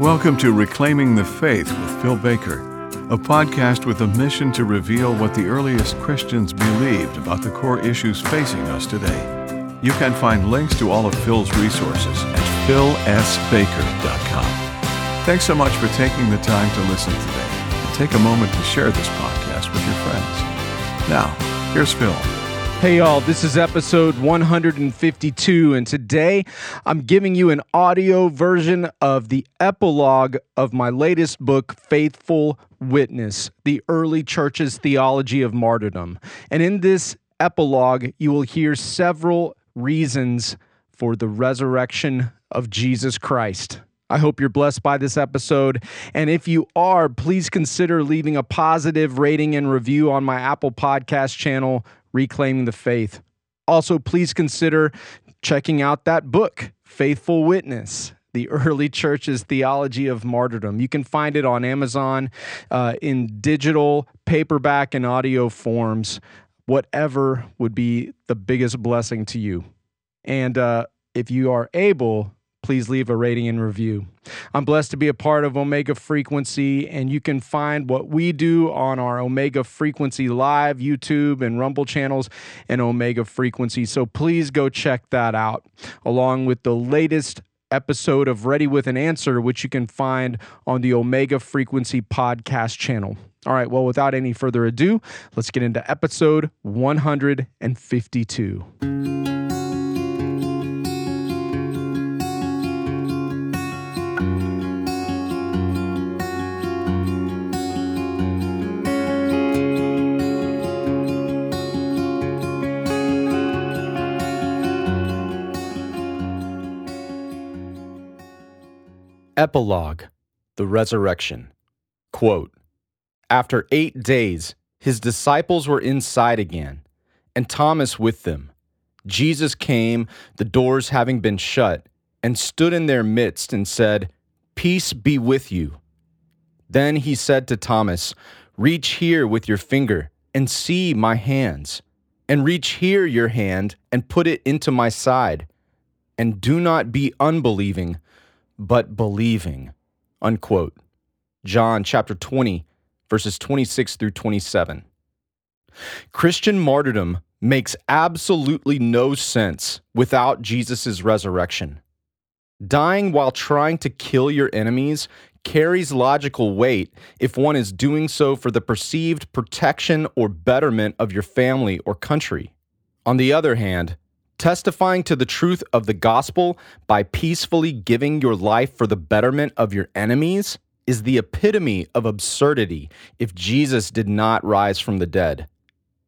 Welcome to Reclaiming the Faith with Phil Baker, a podcast with a mission to reveal what the earliest Christians believed about the core issues facing us today. You can find links to all of Phil's resources at philsbaker.com. Thanks so much for taking the time to listen today, and take a moment to share this podcast with your friends. Now, here's Phil. Hey, y'all, this is episode 152, and today I'm giving you an audio version of the epilogue of my latest book, Faithful Witness The Early Church's Theology of Martyrdom. And in this epilogue, you will hear several reasons for the resurrection of Jesus Christ. I hope you're blessed by this episode. And if you are, please consider leaving a positive rating and review on my Apple Podcast channel Reclaiming the Faith. Also, please consider checking out that book, Faithful Witness the early church's theology of martyrdom. You can find it on Amazon uh, in digital, paperback, and audio forms, whatever would be the biggest blessing to you. And uh, if you are able, please leave a rating and review. I'm blessed to be a part of Omega Frequency, and you can find what we do on our Omega Frequency Live, YouTube, and Rumble channels and Omega Frequency. So please go check that out, along with the latest episode of Ready with an Answer, which you can find on the Omega Frequency podcast channel. All right, well, without any further ado, let's get into episode 152. Epilogue The Resurrection. Quote After eight days, his disciples were inside again, and Thomas with them. Jesus came, the doors having been shut, and stood in their midst and said, Peace be with you. Then he said to Thomas, Reach here with your finger and see my hands, and reach here your hand and put it into my side. And do not be unbelieving but believing. Unquote. John chapter 20, verses 26 through 27. Christian martyrdom makes absolutely no sense without Jesus' resurrection. Dying while trying to kill your enemies carries logical weight if one is doing so for the perceived protection or betterment of your family or country. On the other hand, testifying to the truth of the gospel by peacefully giving your life for the betterment of your enemies is the epitome of absurdity if Jesus did not rise from the dead.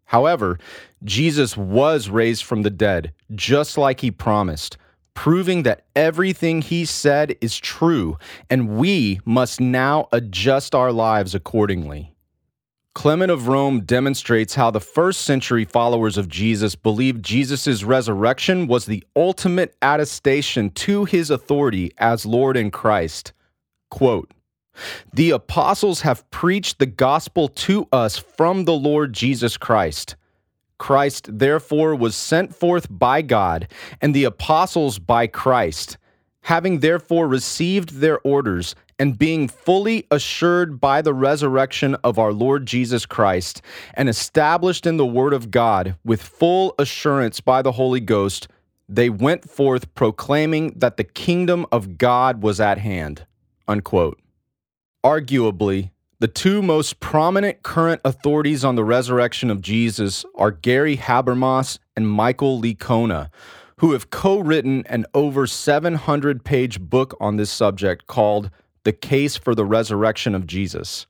However, Jesus was raised from the dead, just like he promised, proving that everything he said is true, and we must now adjust our lives accordingly. Clement of Rome demonstrates how the first century followers of Jesus believed Jesus' resurrection was the ultimate attestation to his authority as Lord and Christ. Quote, the apostles have preached the gospel to us from the Lord Jesus Christ. Christ, therefore, was sent forth by God, and the apostles by Christ. Having therefore received their orders, and being fully assured by the resurrection of our Lord Jesus Christ, and established in the Word of God with full assurance by the Holy Ghost, they went forth proclaiming that the kingdom of God was at hand. Unquote. Arguably, the two most prominent current authorities on the resurrection of Jesus are Gary Habermas and Michael Licona, who have co written an over 700 page book on this subject called the case for the resurrection of Jesus.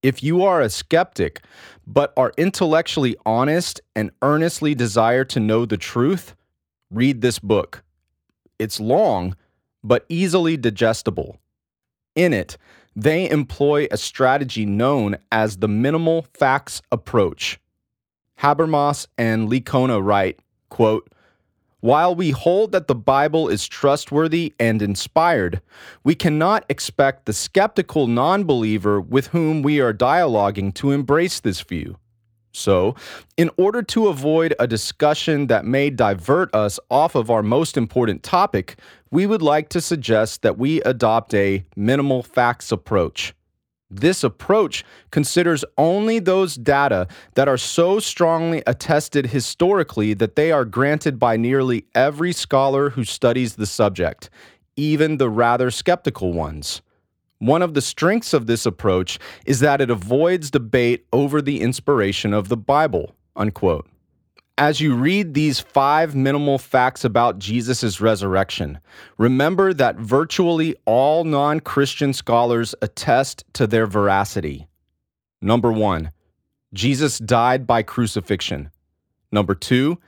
If you are a skeptic, but are intellectually honest and earnestly desire to know the truth, read this book. It's long, but easily digestible. In it, they employ a strategy known as the minimal facts approach. Habermas and Licona write, quote, while we hold that the Bible is trustworthy and inspired, we cannot expect the skeptical non believer with whom we are dialoguing to embrace this view. So, in order to avoid a discussion that may divert us off of our most important topic, we would like to suggest that we adopt a minimal facts approach. This approach considers only those data that are so strongly attested historically that they are granted by nearly every scholar who studies the subject, even the rather skeptical ones. One of the strengths of this approach is that it avoids debate over the inspiration of the Bible. Unquote. As you read these five minimal facts about Jesus' resurrection, remember that virtually all non Christian scholars attest to their veracity. Number one, Jesus died by crucifixion. Number two,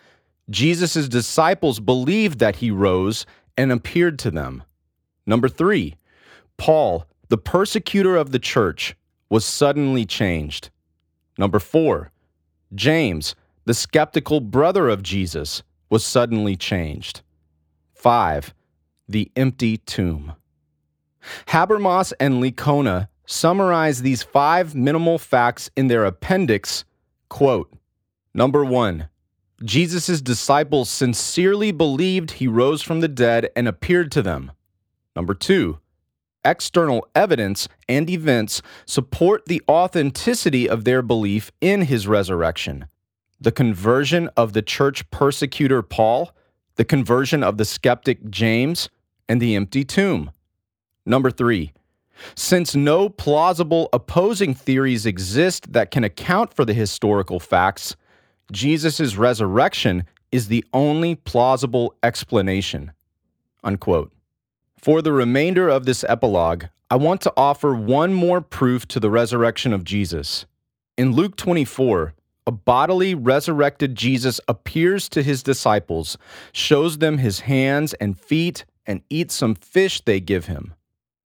Jesus' disciples believed that he rose and appeared to them. Number three, Paul, the persecutor of the church, was suddenly changed. Number four, James, the skeptical brother of Jesus, was suddenly changed. 5. The empty tomb. Habermas and Licona summarize these five minimal facts in their appendix. Quote Number 1. Jesus' disciples sincerely believed he rose from the dead and appeared to them. Number 2. External evidence and events support the authenticity of their belief in his resurrection the conversion of the church persecutor Paul, the conversion of the skeptic James, and the empty tomb. Number three, since no plausible opposing theories exist that can account for the historical facts, Jesus' resurrection is the only plausible explanation. Unquote. For the remainder of this epilogue, I want to offer one more proof to the resurrection of Jesus. In Luke 24, a bodily resurrected Jesus appears to his disciples, shows them his hands and feet, and eats some fish they give him.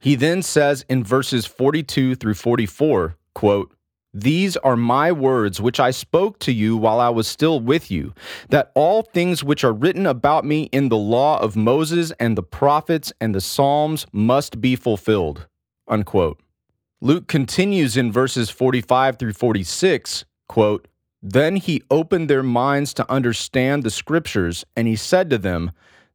He then says in verses 42 through 44, quote, these are my words which I spoke to you while I was still with you, that all things which are written about me in the law of Moses and the prophets and the Psalms must be fulfilled. Unquote. Luke continues in verses 45 through 46, quote, then he opened their minds to understand the scriptures, and he said to them,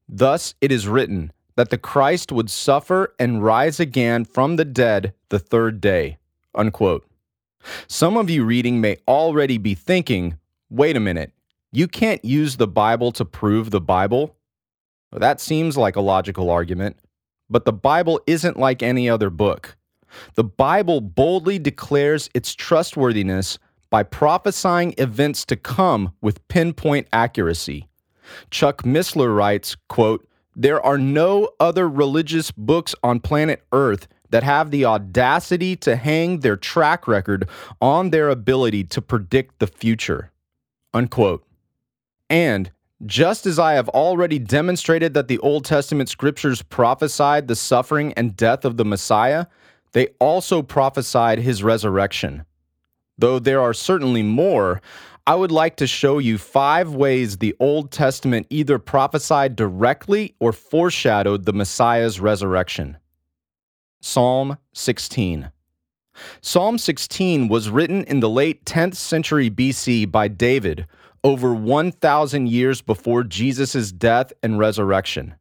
Thus it is written, that the Christ would suffer and rise again from the dead the third day. Unquote. Some of you reading may already be thinking, wait a minute, you can't use the Bible to prove the Bible? Well, that seems like a logical argument, but the Bible isn't like any other book. The Bible boldly declares its trustworthiness by prophesying events to come with pinpoint accuracy. Chuck Missler writes, quote, there are no other religious books on planet Earth that have the audacity to hang their track record on their ability to predict the future. Unquote. And just as I have already demonstrated that the Old Testament scriptures prophesied the suffering and death of the Messiah, they also prophesied his resurrection. Though there are certainly more, I would like to show you five ways the Old Testament either prophesied directly or foreshadowed the Messiah's resurrection. Psalm 16. Psalm 16 was written in the late 10th century BC by David, over 1,000 years before Jesus' death and resurrection.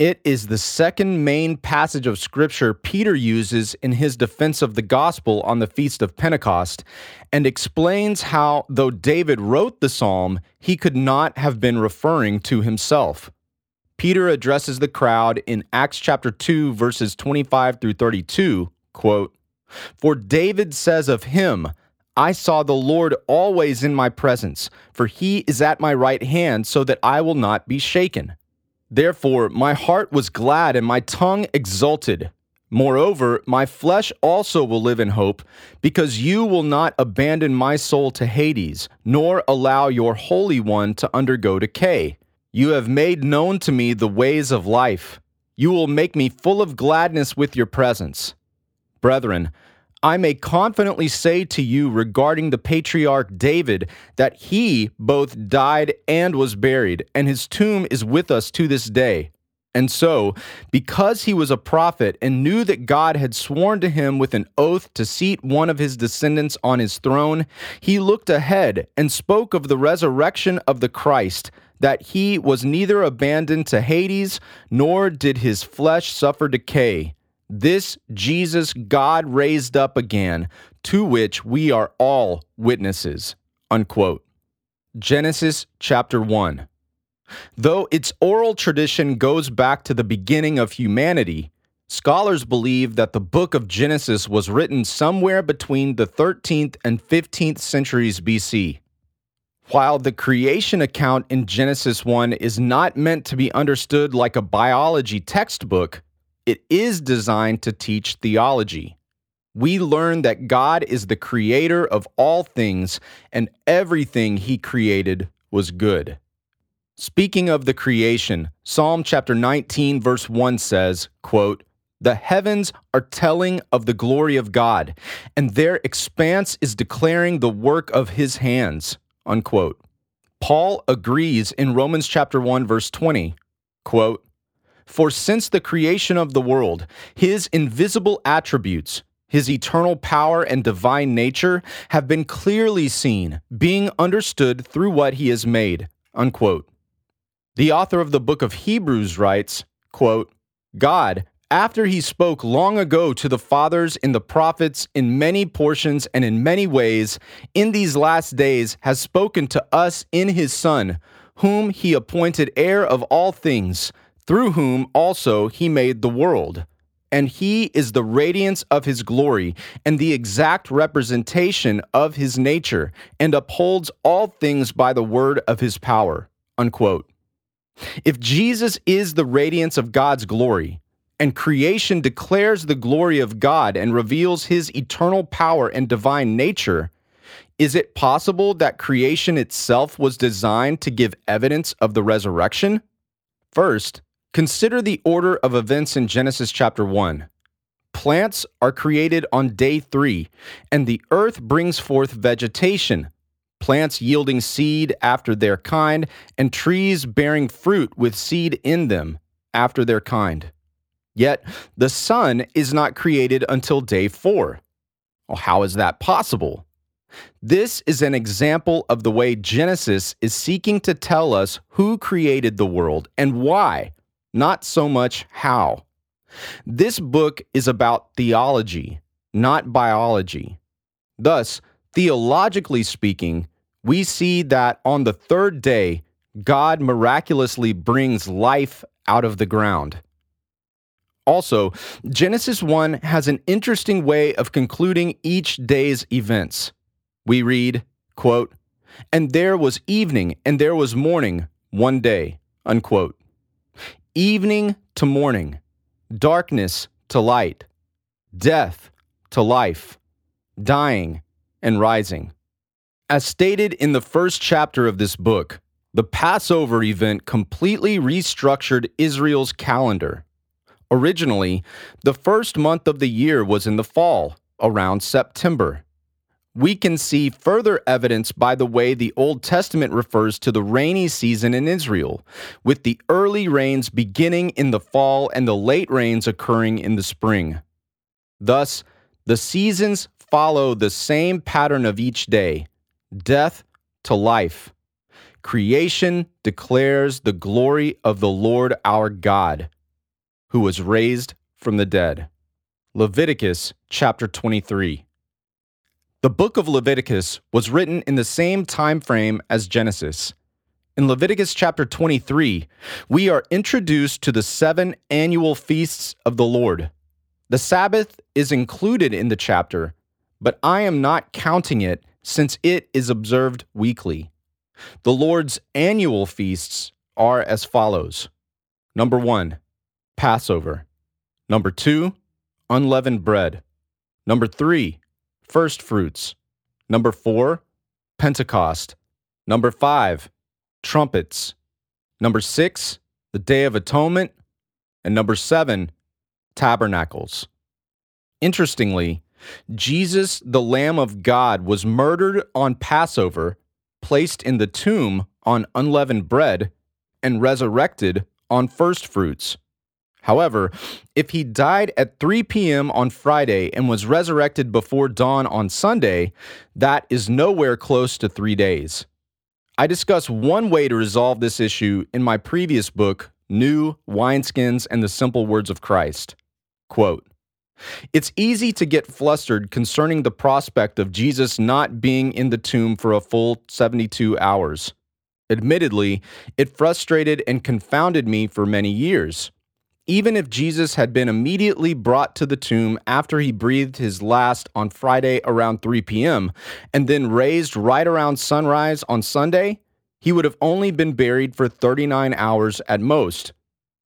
It is the second main passage of Scripture Peter uses in his defense of the gospel on the Feast of Pentecost and explains how, though David wrote the psalm, he could not have been referring to himself. Peter addresses the crowd in Acts chapter 2, verses 25 through 32, quote, For David says of him, I saw the Lord always in my presence, for he is at my right hand, so that I will not be shaken. Therefore, my heart was glad and my tongue exulted. Moreover, my flesh also will live in hope, because you will not abandon my soul to Hades, nor allow your Holy One to undergo decay. You have made known to me the ways of life. You will make me full of gladness with your presence. Brethren, I may confidently say to you regarding the patriarch David that he both died and was buried, and his tomb is with us to this day. And so, because he was a prophet and knew that God had sworn to him with an oath to seat one of his descendants on his throne, he looked ahead and spoke of the resurrection of the Christ, that he was neither abandoned to Hades, nor did his flesh suffer decay. This Jesus God raised up again, to which we are all witnesses. Unquote. Genesis chapter 1. Though its oral tradition goes back to the beginning of humanity, scholars believe that the book of Genesis was written somewhere between the 13th and 15th centuries BC. While the creation account in Genesis 1 is not meant to be understood like a biology textbook, it is designed to teach theology. We learn that God is the creator of all things, and everything he created was good. Speaking of the creation, Psalm chapter 19 verse 1 says, quote, "The heavens are telling of the glory of God, and their expanse is declaring the work of his hands." Unquote. Paul agrees in Romans chapter 1 verse 20, quote, "For since the creation of the world, his invisible attributes, his eternal power and divine nature have been clearly seen, being understood through what he has made." Unquote. The author of the book of Hebrews writes, quote, God, after he spoke long ago to the fathers in the prophets in many portions and in many ways, in these last days has spoken to us in his Son, whom he appointed heir of all things, through whom also he made the world. And he is the radiance of his glory and the exact representation of his nature, and upholds all things by the word of his power. Unquote. If Jesus is the radiance of God's glory, and creation declares the glory of God and reveals his eternal power and divine nature, is it possible that creation itself was designed to give evidence of the resurrection? First, consider the order of events in Genesis chapter 1. Plants are created on day 3, and the earth brings forth vegetation, plants yielding seed after their kind, and trees bearing fruit with seed in them after their kind. Yet the sun is not created until day four. Well, how is that possible? This is an example of the way Genesis is seeking to tell us who created the world and why, not so much how. This book is about theology, not biology. Thus, theologically speaking, we see that on the third day, God miraculously brings life out of the ground. Also, Genesis 1 has an interesting way of concluding each day's events. We read, quote, And there was evening and there was morning one day, unquote. Evening to morning, darkness to light, death to life, dying and rising. As stated in the first chapter of this book, the Passover event completely restructured Israel's calendar. Originally, the first month of the year was in the fall, around September. We can see further evidence by the way the Old Testament refers to the rainy season in Israel, with the early rains beginning in the fall and the late rains occurring in the spring. Thus, the seasons follow the same pattern of each day death to life. Creation declares the glory of the Lord our God, who was raised from the dead. Leviticus chapter 23. The book of Leviticus was written in the same time frame as Genesis. In Leviticus chapter 23, we are introduced to the seven annual feasts of the Lord. The Sabbath is included in the chapter, but I am not counting it since it is observed weekly. The Lord's annual feasts are as follows Number one, Passover. Number two, unleavened bread. Number three, first fruits. Number four, Pentecost. Number five, trumpets. Number six, the Day of Atonement. And number seven, tabernacles. Interestingly, Jesus, the Lamb of God, was murdered on Passover, placed in the tomb on unleavened bread, and resurrected on first fruits, However, if he died at 3 p.m. on Friday and was resurrected before dawn on Sunday, that is nowhere close to three days. I discuss one way to resolve this issue in my previous book, New Wineskins and the Simple Words of Christ. Quote, it's easy to get flustered concerning the prospect of Jesus not being in the tomb for a full 72 hours. Admittedly, it frustrated and confounded me for many years. Even if Jesus had been immediately brought to the tomb after he breathed his last on Friday around 3 p.m., and then raised right around sunrise on Sunday, he would have only been buried for 39 hours at most.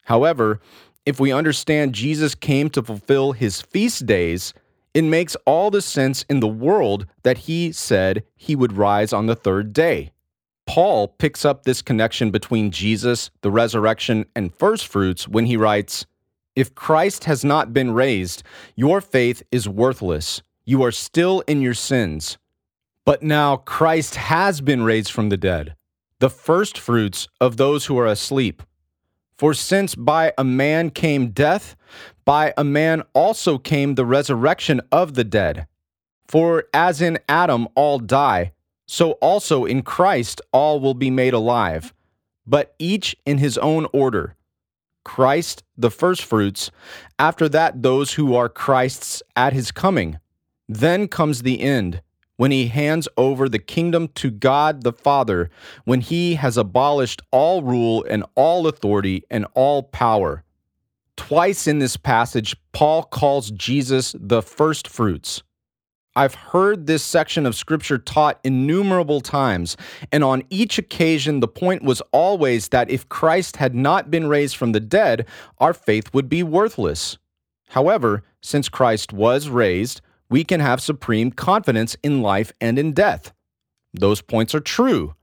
However, if we understand Jesus came to fulfill his feast days, it makes all the sense in the world that he said he would rise on the third day. Paul picks up this connection between Jesus, the resurrection, and first fruits when he writes, If Christ has not been raised, your faith is worthless. You are still in your sins. But now Christ has been raised from the dead, the first fruits of those who are asleep. For since by a man came death, by a man also came the resurrection of the dead. For as in Adam all die, so also in Christ all will be made alive, but each in his own order. Christ the firstfruits, after that those who are Christ's at his coming. Then comes the end, when he hands over the kingdom to God the Father, when he has abolished all rule and all authority and all power. Twice in this passage, Paul calls Jesus the firstfruits. I've heard this section of scripture taught innumerable times, and on each occasion, the point was always that if Christ had not been raised from the dead, our faith would be worthless. However, since Christ was raised, we can have supreme confidence in life and in death. Those points are true,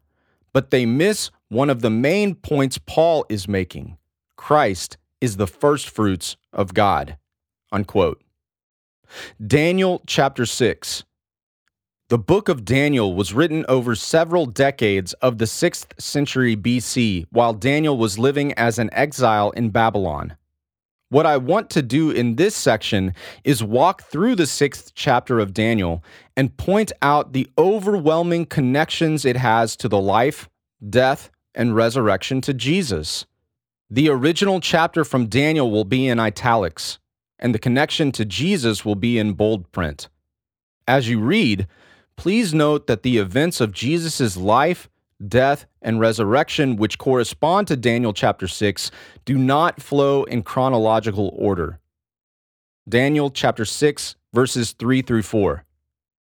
but they miss one of the main points Paul is making Christ is the firstfruits of God. Unquote. Daniel chapter 6. The book of Daniel was written over several decades of the 6th century BC while Daniel was living as an exile in Babylon. What I want to do in this section is walk through the sixth chapter of Daniel and point out the overwhelming connections it has to the life, death, and resurrection to Jesus. The original chapter from Daniel will be in italics and the connection to Jesus will be in bold print. As you read, please note that the events of Jesus' life, death, and resurrection, which correspond to Daniel chapter 6, do not flow in chronological order. Daniel chapter 6, verses 3 through 4.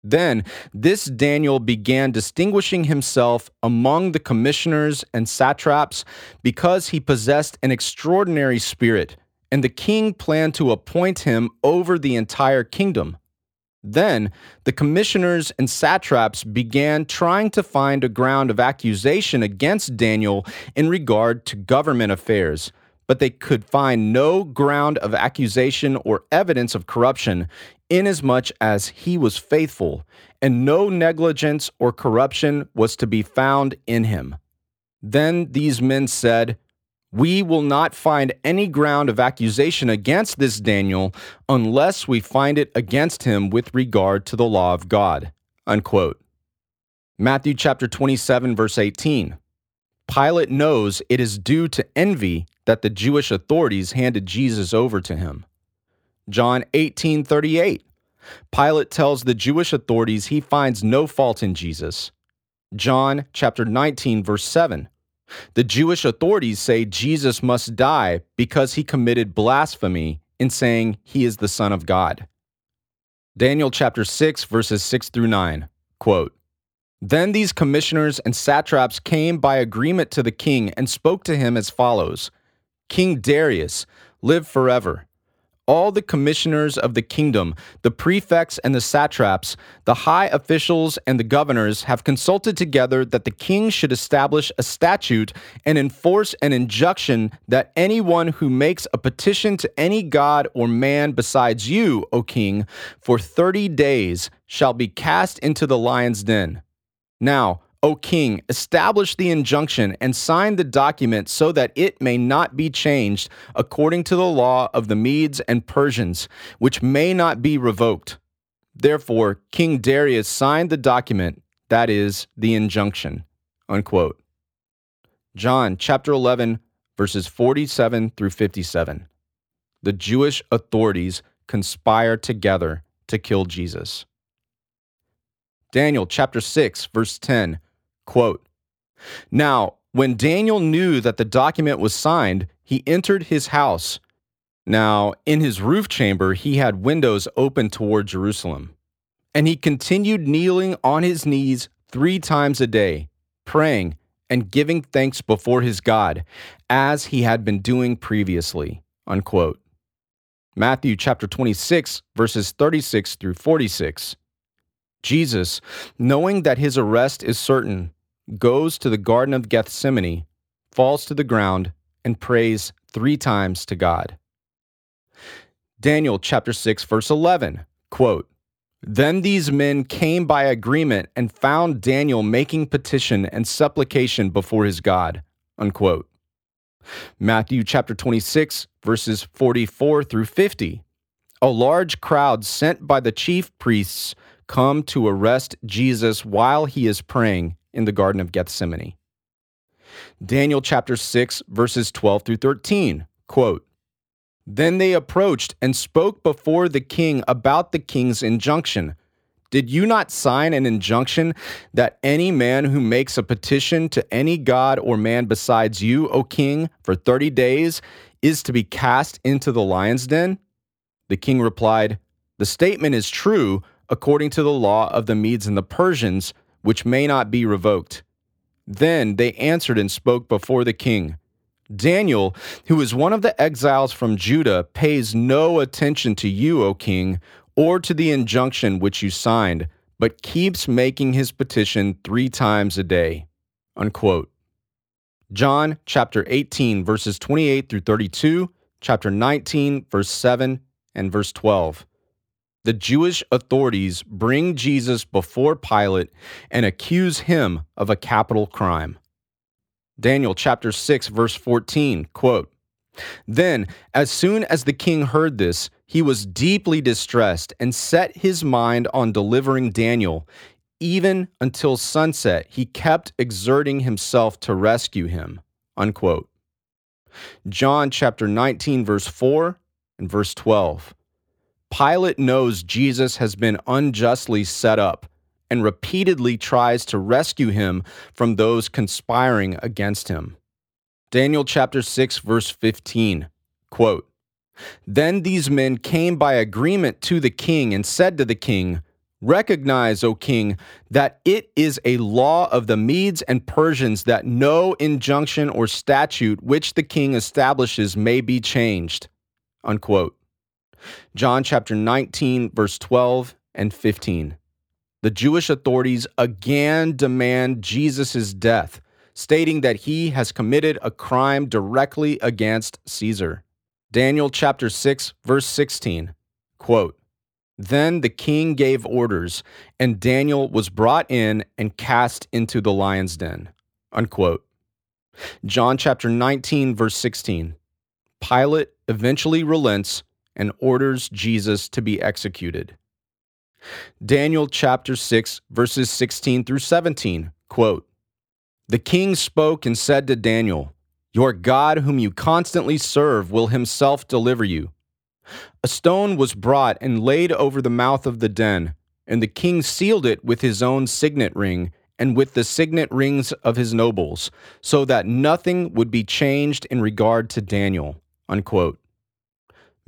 Then this Daniel began distinguishing himself among the commissioners and satraps because he possessed an extraordinary spirit and the king planned to appoint him over the entire kingdom. Then the commissioners and satraps began trying to find a ground of accusation against Daniel in regard to government affairs, but they could find no ground of accusation or evidence of corruption, inasmuch as he was faithful, and no negligence or corruption was to be found in him. Then these men said, we will not find any ground of accusation against this Daniel unless we find it against him with regard to the law of God. Unquote. Matthew chapter 27, verse 18. Pilate knows it is due to envy that the Jewish authorities handed Jesus over to him. John 18, 38. Pilate tells the Jewish authorities he finds no fault in Jesus. John chapter 19, verse 7. The Jewish authorities say Jesus must die because he committed blasphemy in saying he is the Son of God. Daniel chapter 6, verses 6 through 9. Quote, then these commissioners and satraps came by agreement to the king and spoke to him as follows King Darius, live forever all the commissioners of the kingdom, the prefects and the satraps, the high officials and the governors have consulted together that the king should establish a statute and enforce an injunction that anyone who makes a petition to any god or man besides you, O king, for 30 days shall be cast into the lion's den. Now, O king, establish the injunction and sign the document so that it may not be changed according to the law of the Medes and Persians, which may not be revoked. Therefore, King Darius signed the document, that is, the injunction. Unquote. John chapter 11, verses 47 through 57. The Jewish authorities conspire together to kill Jesus. Daniel chapter 6, verse 10, quote, Now, when Daniel knew that the document was signed, he entered his house. Now, in his roof chamber, he had windows open toward Jerusalem. And he continued kneeling on his knees three times a day, praying and giving thanks before his God, as he had been doing previously. Unquote. Matthew chapter 26, verses 36 through 46. Jesus, knowing that his arrest is certain, goes to the Garden of Gethsemane, falls to the ground, and prays three times to God. Daniel chapter 6, verse 11, quote, Then these men came by agreement and found Daniel making petition and supplication before his God. Unquote. Matthew chapter 26, verses 44 through 50. A large crowd sent by the chief priests come to arrest Jesus while he is praying in the Garden of Gethsemane. Daniel chapter 6, verses 12 through 13. Quote, Then they approached and spoke before the king about the king's injunction did you not sign an injunction that any man who makes a petition to any god or man besides you, O king, for 30 days is to be cast into the lion's den? The king replied, The statement is true according to the law of the Medes and the Persians, which may not be revoked. Then they answered and spoke before the king. Daniel, who is one of the exiles from Judah, pays no attention to you, O king, or to the injunction which you signed, but keeps making his petition three times a day. Unquote. John chapter 18, verses 28 through 32, chapter 19, verse 7, and verse 12. The Jewish authorities bring Jesus before Pilate and accuse him of a capital crime. Daniel chapter 6, verse 14, quote, Then, as soon as the king heard this, he was deeply distressed and set his mind on delivering Daniel. Even until sunset, he kept exerting himself to rescue him. Unquote. John chapter 19, verse 4 and verse 12. Pilate knows Jesus has been unjustly set up and repeatedly tries to rescue him from those conspiring against him. Daniel chapter 6, verse 15. Quote, then these men came by agreement to the king and said to the king, Recognize, O king, that it is a law of the Medes and Persians that no injunction or statute which the king establishes may be changed. Unquote. John chapter 19, verse 12 and 15. The Jewish authorities again demand Jesus' death, stating that he has committed a crime directly against Caesar. Daniel chapter 6, verse 16. Quote, Then the king gave orders, and Daniel was brought in and cast into the lion's den. Unquote. John chapter 19, verse 16. Pilate eventually relents and orders Jesus to be executed. Daniel chapter 6, verses 16 through 17. Quote, The king spoke and said to Daniel, your God, whom you constantly serve, will himself deliver you. A stone was brought and laid over the mouth of the den, and the king sealed it with his own signet ring and with the signet rings of his nobles, so that nothing would be changed in regard to Daniel. Unquote.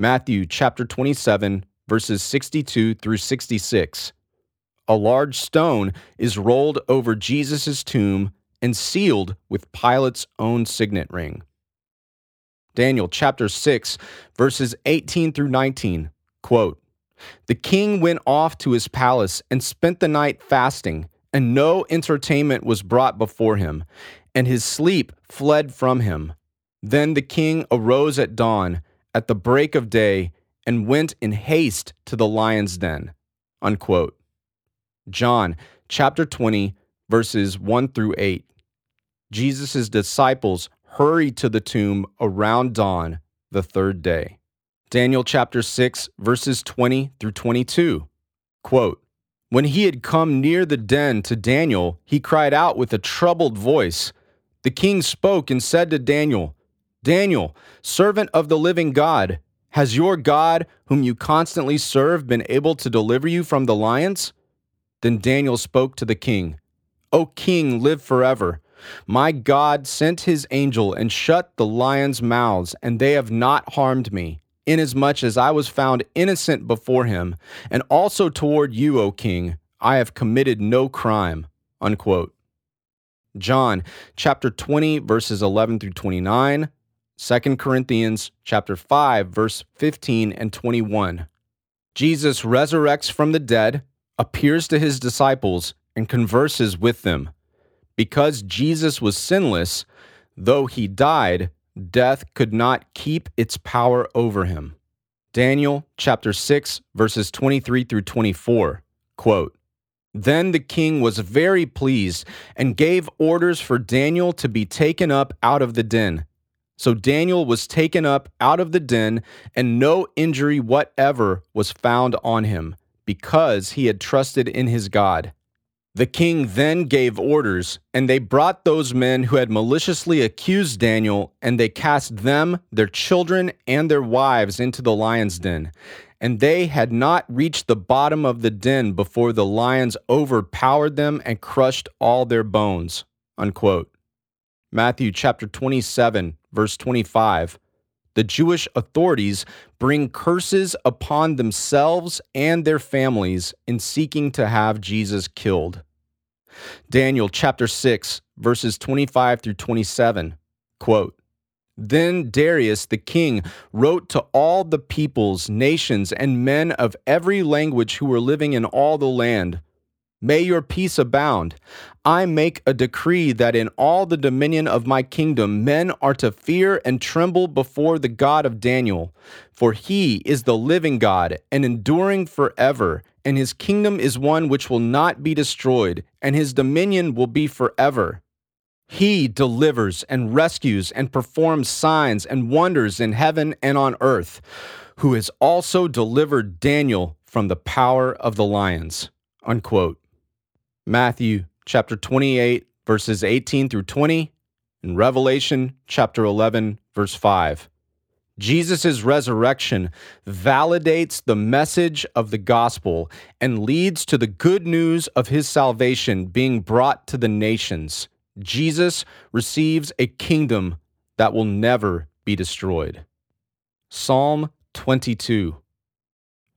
Matthew chapter 27, verses 62 through 66. A large stone is rolled over Jesus' tomb and sealed with Pilate's own signet ring. Daniel chapter 6, verses 18 through 19. Quote, the king went off to his palace and spent the night fasting, and no entertainment was brought before him, and his sleep fled from him. Then the king arose at dawn, at the break of day, and went in haste to the lion's den. Unquote. John chapter 20, verses 1 through 8. Jesus' disciples hurried to the tomb around dawn the third day. Daniel chapter 6, verses 20 through 22. Quote, when he had come near the den to Daniel, he cried out with a troubled voice. The king spoke and said to Daniel, Daniel, servant of the living God, has your God, whom you constantly serve, been able to deliver you from the lions? Then Daniel spoke to the king, O king, live forever. My God sent his angel and shut the lions' mouths, and they have not harmed me inasmuch as I was found innocent before him, and also toward you, O king, I have committed no crime. Unquote. John chapter 20 verses 11 through 29, 2 Corinthians chapter 5 verse 15 and 21. Jesus resurrects from the dead, appears to his disciples, and converses with them. Because Jesus was sinless, though he died, death could not keep its power over him. Daniel chapter 6 verses 23 through 24. Quote, then the king was very pleased and gave orders for Daniel to be taken up out of the den. So Daniel was taken up out of the den, and no injury whatever was found on him, because he had trusted in his God. The king then gave orders, and they brought those men who had maliciously accused Daniel, and they cast them, their children, and their wives into the lion's den. And they had not reached the bottom of the den before the lions overpowered them and crushed all their bones. Unquote. Matthew chapter 27, verse 25. The Jewish authorities bring curses upon themselves and their families in seeking to have Jesus killed. Daniel chapter 6, verses 25 through 27. Quote, then Darius the king wrote to all the peoples, nations, and men of every language who were living in all the land May your peace abound. I make a decree that in all the dominion of my kingdom men are to fear and tremble before the God of Daniel, for he is the living God and enduring forever, and his kingdom is one which will not be destroyed, and his dominion will be forever. He delivers and rescues and performs signs and wonders in heaven and on earth, who has also delivered Daniel from the power of the lions. Unquote. Matthew chapter 28, verses 18 through 20, and Revelation chapter 11, verse 5. Jesus' resurrection validates the message of the gospel and leads to the good news of his salvation being brought to the nations. Jesus receives a kingdom that will never be destroyed. Psalm 22.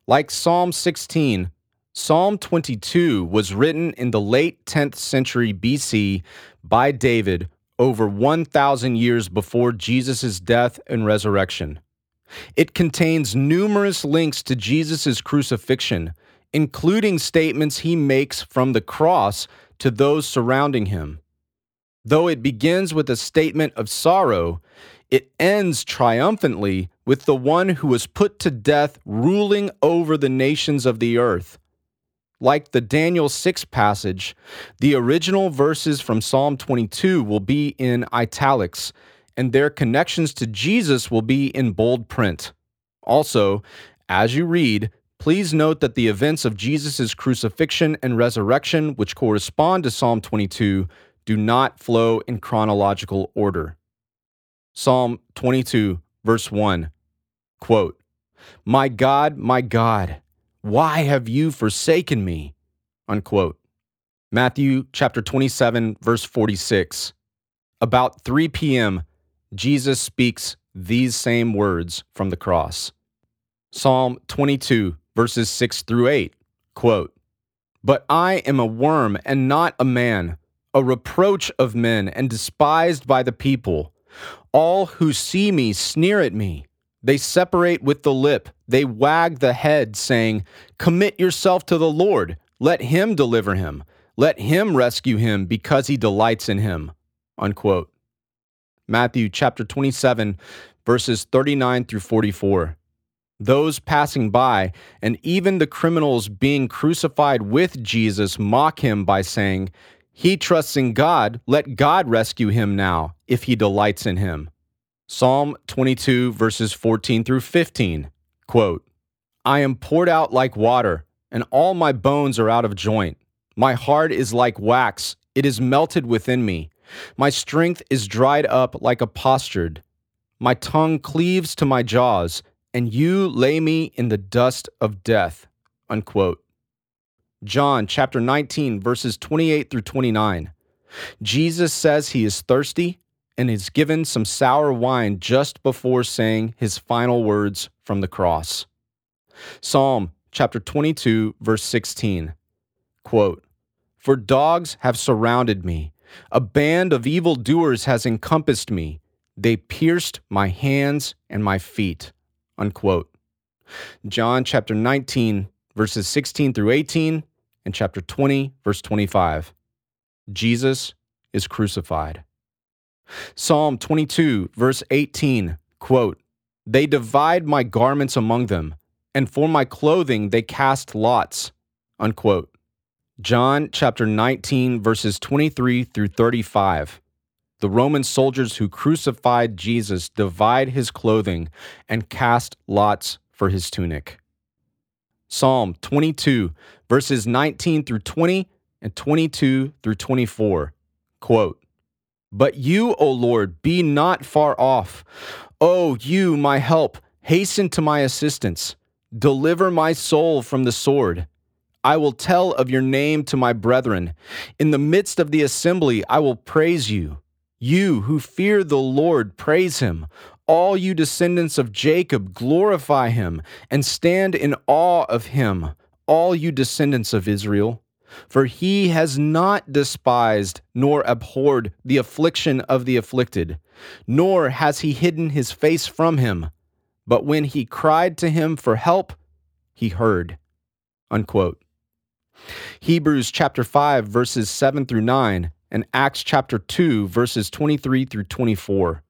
Like Psalm 16, Psalm 22 was written in the late 10th century BC by David over 1,000 years before Jesus' death and resurrection. It contains numerous links to Jesus' crucifixion, including statements he makes from the cross to those surrounding him. Though it begins with a statement of sorrow, it ends triumphantly with the one who was put to death ruling over the nations of the earth like the Daniel 6 passage, the original verses from Psalm 22 will be in italics, and their connections to Jesus will be in bold print. Also, as you read, please note that the events of Jesus' crucifixion and resurrection, which correspond to Psalm 22, do not flow in chronological order. Psalm 22, verse 1 quote, My God, my God, why have you forsaken me? Unquote. Matthew chapter 27, verse 46. About 3 p.m., Jesus speaks these same words from the cross. Psalm 22, verses 6 through 8. Quote, But I am a worm and not a man, a reproach of men and despised by the people. All who see me sneer at me. They separate with the lip, they wag the head, saying, Commit yourself to the Lord. Let him deliver him. Let him rescue him because he delights in him. Unquote. Matthew chapter 27, verses 39 through 44. Those passing by, and even the criminals being crucified with Jesus, mock him by saying, He trusts in God. Let God rescue him now, if he delights in him. Psalm 22, verses 14 through 15. Quote, I am poured out like water, and all my bones are out of joint. My heart is like wax, it is melted within me. My strength is dried up like a potsherd. My tongue cleaves to my jaws, and you lay me in the dust of death. Unquote. John chapter 19, verses 28 through 29. Jesus says he is thirsty and is given some sour wine just before saying his final words from the cross. Psalm chapter 22, verse 16. Quote, For dogs have surrounded me, a band of evildoers has encompassed me. They pierced my hands and my feet. Unquote. John chapter 19, verses 16 through 18, and chapter 20, verse 25. Jesus is crucified. Psalm 22, verse 18, quote, They divide my garments among them, and for my clothing they cast lots. Unquote. John chapter 19, verses 23 through 35. The Roman soldiers who crucified Jesus divide his clothing and cast lots for his tunic. Psalm 22, verses 19 through 20 and 22 through 24. Quote, But you, O Lord, be not far off. O you, my help, hasten to my assistance. Deliver my soul from the sword. I will tell of your name to my brethren. In the midst of the assembly, I will praise you. You who fear the Lord, praise him. All you descendants of Jacob, glorify him and stand in awe of him, all you descendants of Israel. For he has not despised nor abhorred the affliction of the afflicted, nor has he hidden his face from him. But when he cried to him for help, he heard. Unquote. Hebrews chapter 5, verses 7 through 9, and Acts chapter 2, verses 23 through 24.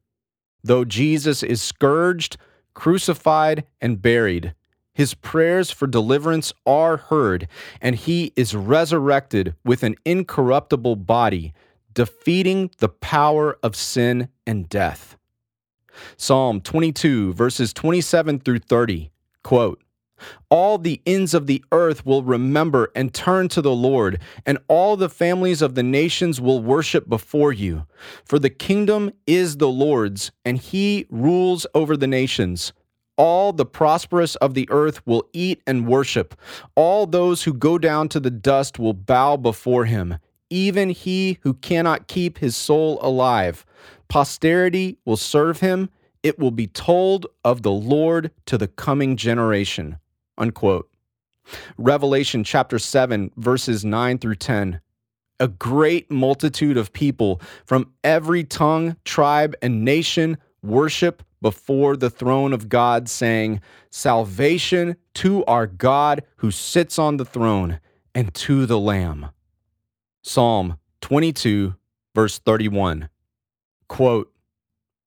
Though Jesus is scourged, crucified, and buried, his prayers for deliverance are heard, and he is resurrected with an incorruptible body, defeating the power of sin and death. Psalm 22, verses 27 through 30, quote, all the ends of the earth will remember and turn to the Lord, and all the families of the nations will worship before you. For the kingdom is the Lord's, and he rules over the nations. All the prosperous of the earth will eat and worship. All those who go down to the dust will bow before him, even he who cannot keep his soul alive. Posterity will serve him. It will be told of the Lord to the coming generation. Unquote. Revelation chapter 7, verses 9 through 10. A great multitude of people from every tongue, tribe, and nation worship before the throne of God, saying, Salvation to our God who sits on the throne and to the Lamb. Psalm 22, verse 31. Quote,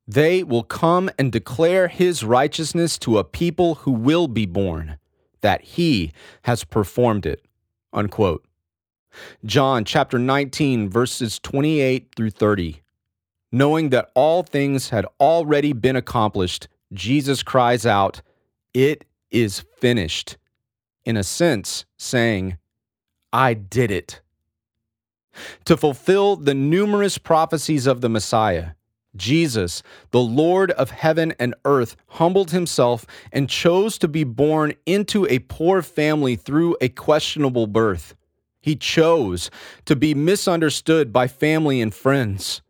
They will come and declare his righteousness to a people who will be born that he has performed it. Unquote. John chapter 19, verses 28 through 30. Knowing that all things had already been accomplished, Jesus cries out, It is finished. In a sense, saying, I did it. To fulfill the numerous prophecies of the Messiah, Jesus, the Lord of heaven and earth, humbled himself and chose to be born into a poor family through a questionable birth. He chose to be misunderstood by family and friends.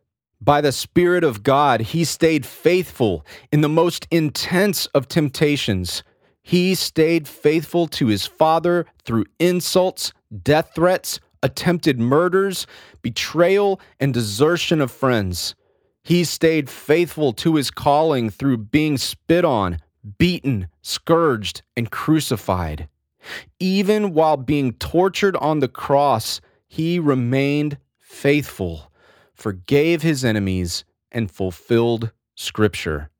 By the Spirit of God, he stayed faithful in the most intense of temptations. He stayed faithful to his Father through insults, death threats, attempted murders, betrayal, and desertion of friends. He stayed faithful to his calling through being spit on, beaten, scourged, and crucified. Even while being tortured on the cross, he remained faithful, forgave his enemies, and fulfilled Scripture.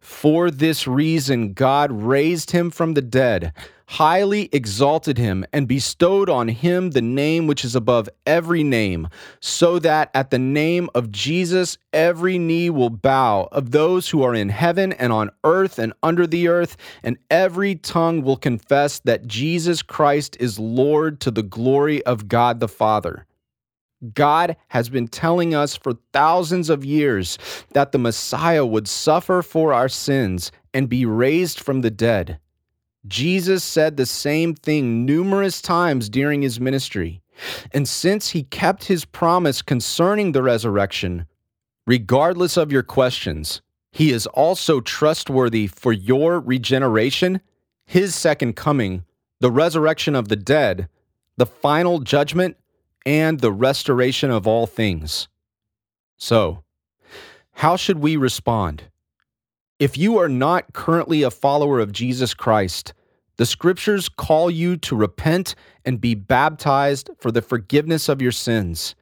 For this reason, God raised him from the dead, highly exalted him, and bestowed on him the name which is above every name, so that at the name of Jesus every knee will bow, of those who are in heaven and on earth and under the earth, and every tongue will confess that Jesus Christ is Lord to the glory of God the Father. God has been telling us for thousands of years that the Messiah would suffer for our sins and be raised from the dead. Jesus said the same thing numerous times during his ministry. And since he kept his promise concerning the resurrection, regardless of your questions, he is also trustworthy for your regeneration, his second coming, the resurrection of the dead, the final judgment, and the restoration of all things. So, how should we respond? If you are not currently a follower of Jesus Christ, the scriptures call you to repent and be baptized for the forgiveness of your sins.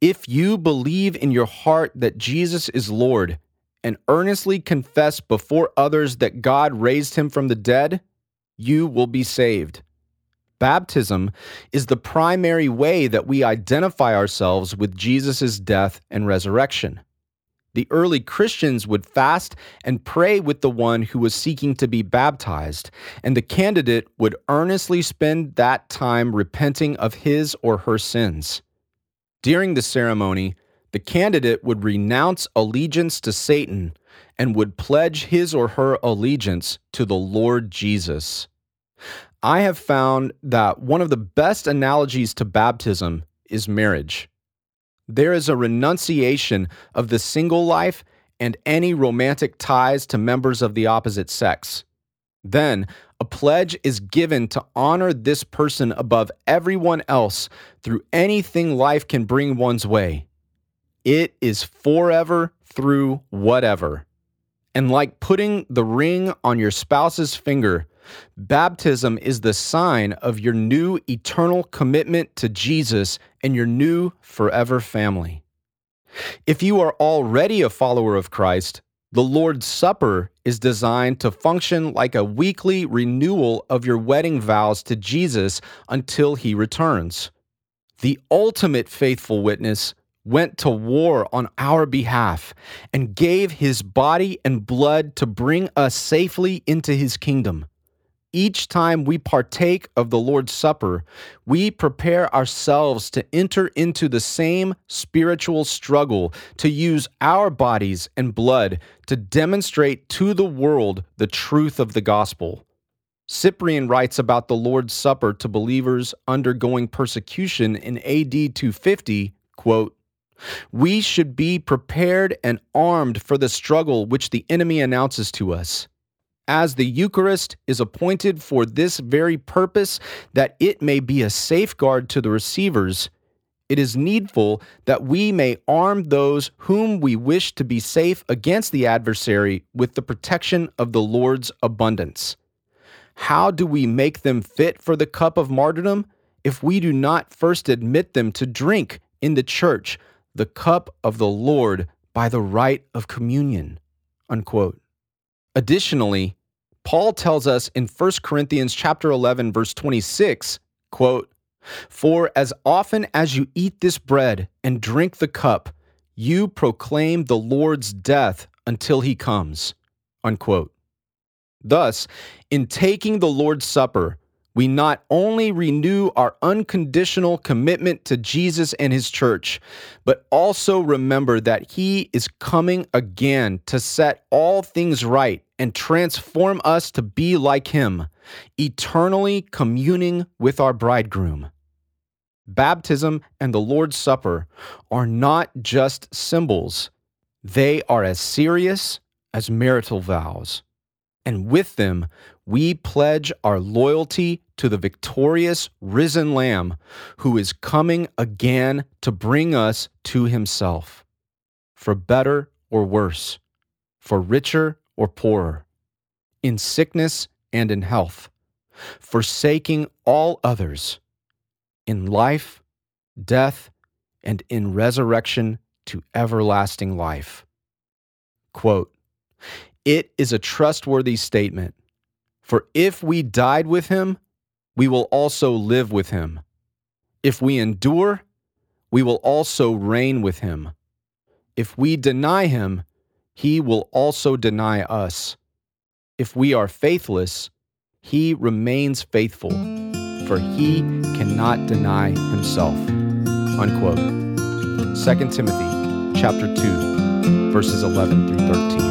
If you believe in your heart that Jesus is Lord and earnestly confess before others that God raised him from the dead, you will be saved. Baptism is the primary way that we identify ourselves with Jesus' death and resurrection. The early Christians would fast and pray with the one who was seeking to be baptized, and the candidate would earnestly spend that time repenting of his or her sins. During the ceremony, the candidate would renounce allegiance to Satan and would pledge his or her allegiance to the Lord Jesus. I have found that one of the best analogies to baptism is marriage. There is a renunciation of the single life and any romantic ties to members of the opposite sex. Then, a pledge is given to honor this person above everyone else through anything life can bring one's way. It is forever through whatever. And like putting the ring on your spouse's finger, Baptism is the sign of your new eternal commitment to Jesus and your new forever family. If you are already a follower of Christ, the Lord's Supper is designed to function like a weekly renewal of your wedding vows to Jesus until he returns. The ultimate faithful witness went to war on our behalf and gave his body and blood to bring us safely into his kingdom each time we partake of the Lord's Supper, we prepare ourselves to enter into the same spiritual struggle to use our bodies and blood to demonstrate to the world the truth of the gospel. Cyprian writes about the Lord's Supper to believers undergoing persecution in AD 250, quote, We should be prepared and armed for the struggle which the enemy announces to us as the Eucharist is appointed for this very purpose, that it may be a safeguard to the receivers, it is needful that we may arm those whom we wish to be safe against the adversary with the protection of the Lord's abundance. How do we make them fit for the cup of martyrdom if we do not first admit them to drink in the church the cup of the Lord by the rite of communion? Unquote. Additionally, Paul tells us in 1 Corinthians chapter 11 verse 26, quote, "For as often as you eat this bread and drink the cup, you proclaim the Lord's death until he comes." Unquote. Thus, in taking the Lord's Supper, we not only renew our unconditional commitment to Jesus and his church, but also remember that he is coming again to set all things right and transform us to be like him, eternally communing with our bridegroom. Baptism and the Lord's Supper are not just symbols, they are as serious as marital vows. And with them, we pledge our loyalty to the victorious risen Lamb who is coming again to bring us to himself, for better or worse, for richer or poorer, in sickness and in health, forsaking all others, in life, death, and in resurrection to everlasting life. Quote, It is a trustworthy statement. For if we died with him, we will also live with him. If we endure, we will also reign with him. If we deny him, he will also deny us. If we are faithless, he remains faithful, for he cannot deny himself. Unquote. 2 Timothy chapter 2, verses 11 through 13.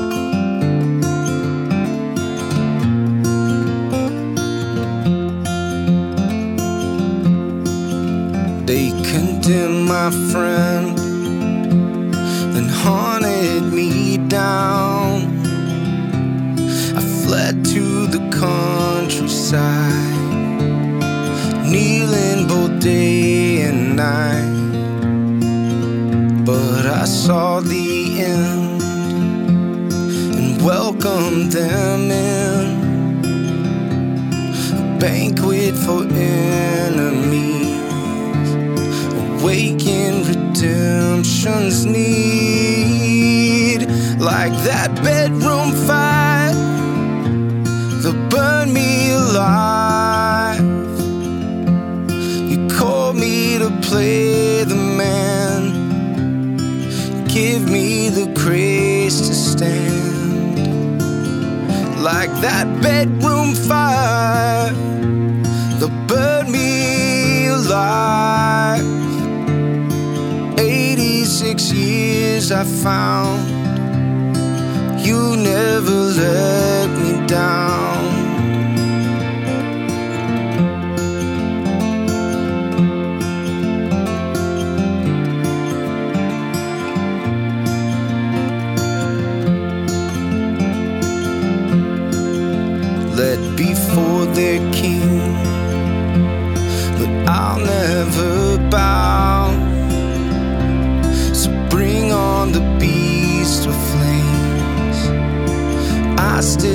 They condemned my friend, and haunted me down. I fled to the countryside, kneeling both day and night. But I saw the end and welcomed them in. A banquet for enemies awaken redemption's need. Like that bedroom fight that burned me alive. You called me to play the man. Give me the grace to stand. Like that bedroom fire that burned me alive I found you never let me down. Let before their I still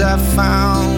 I found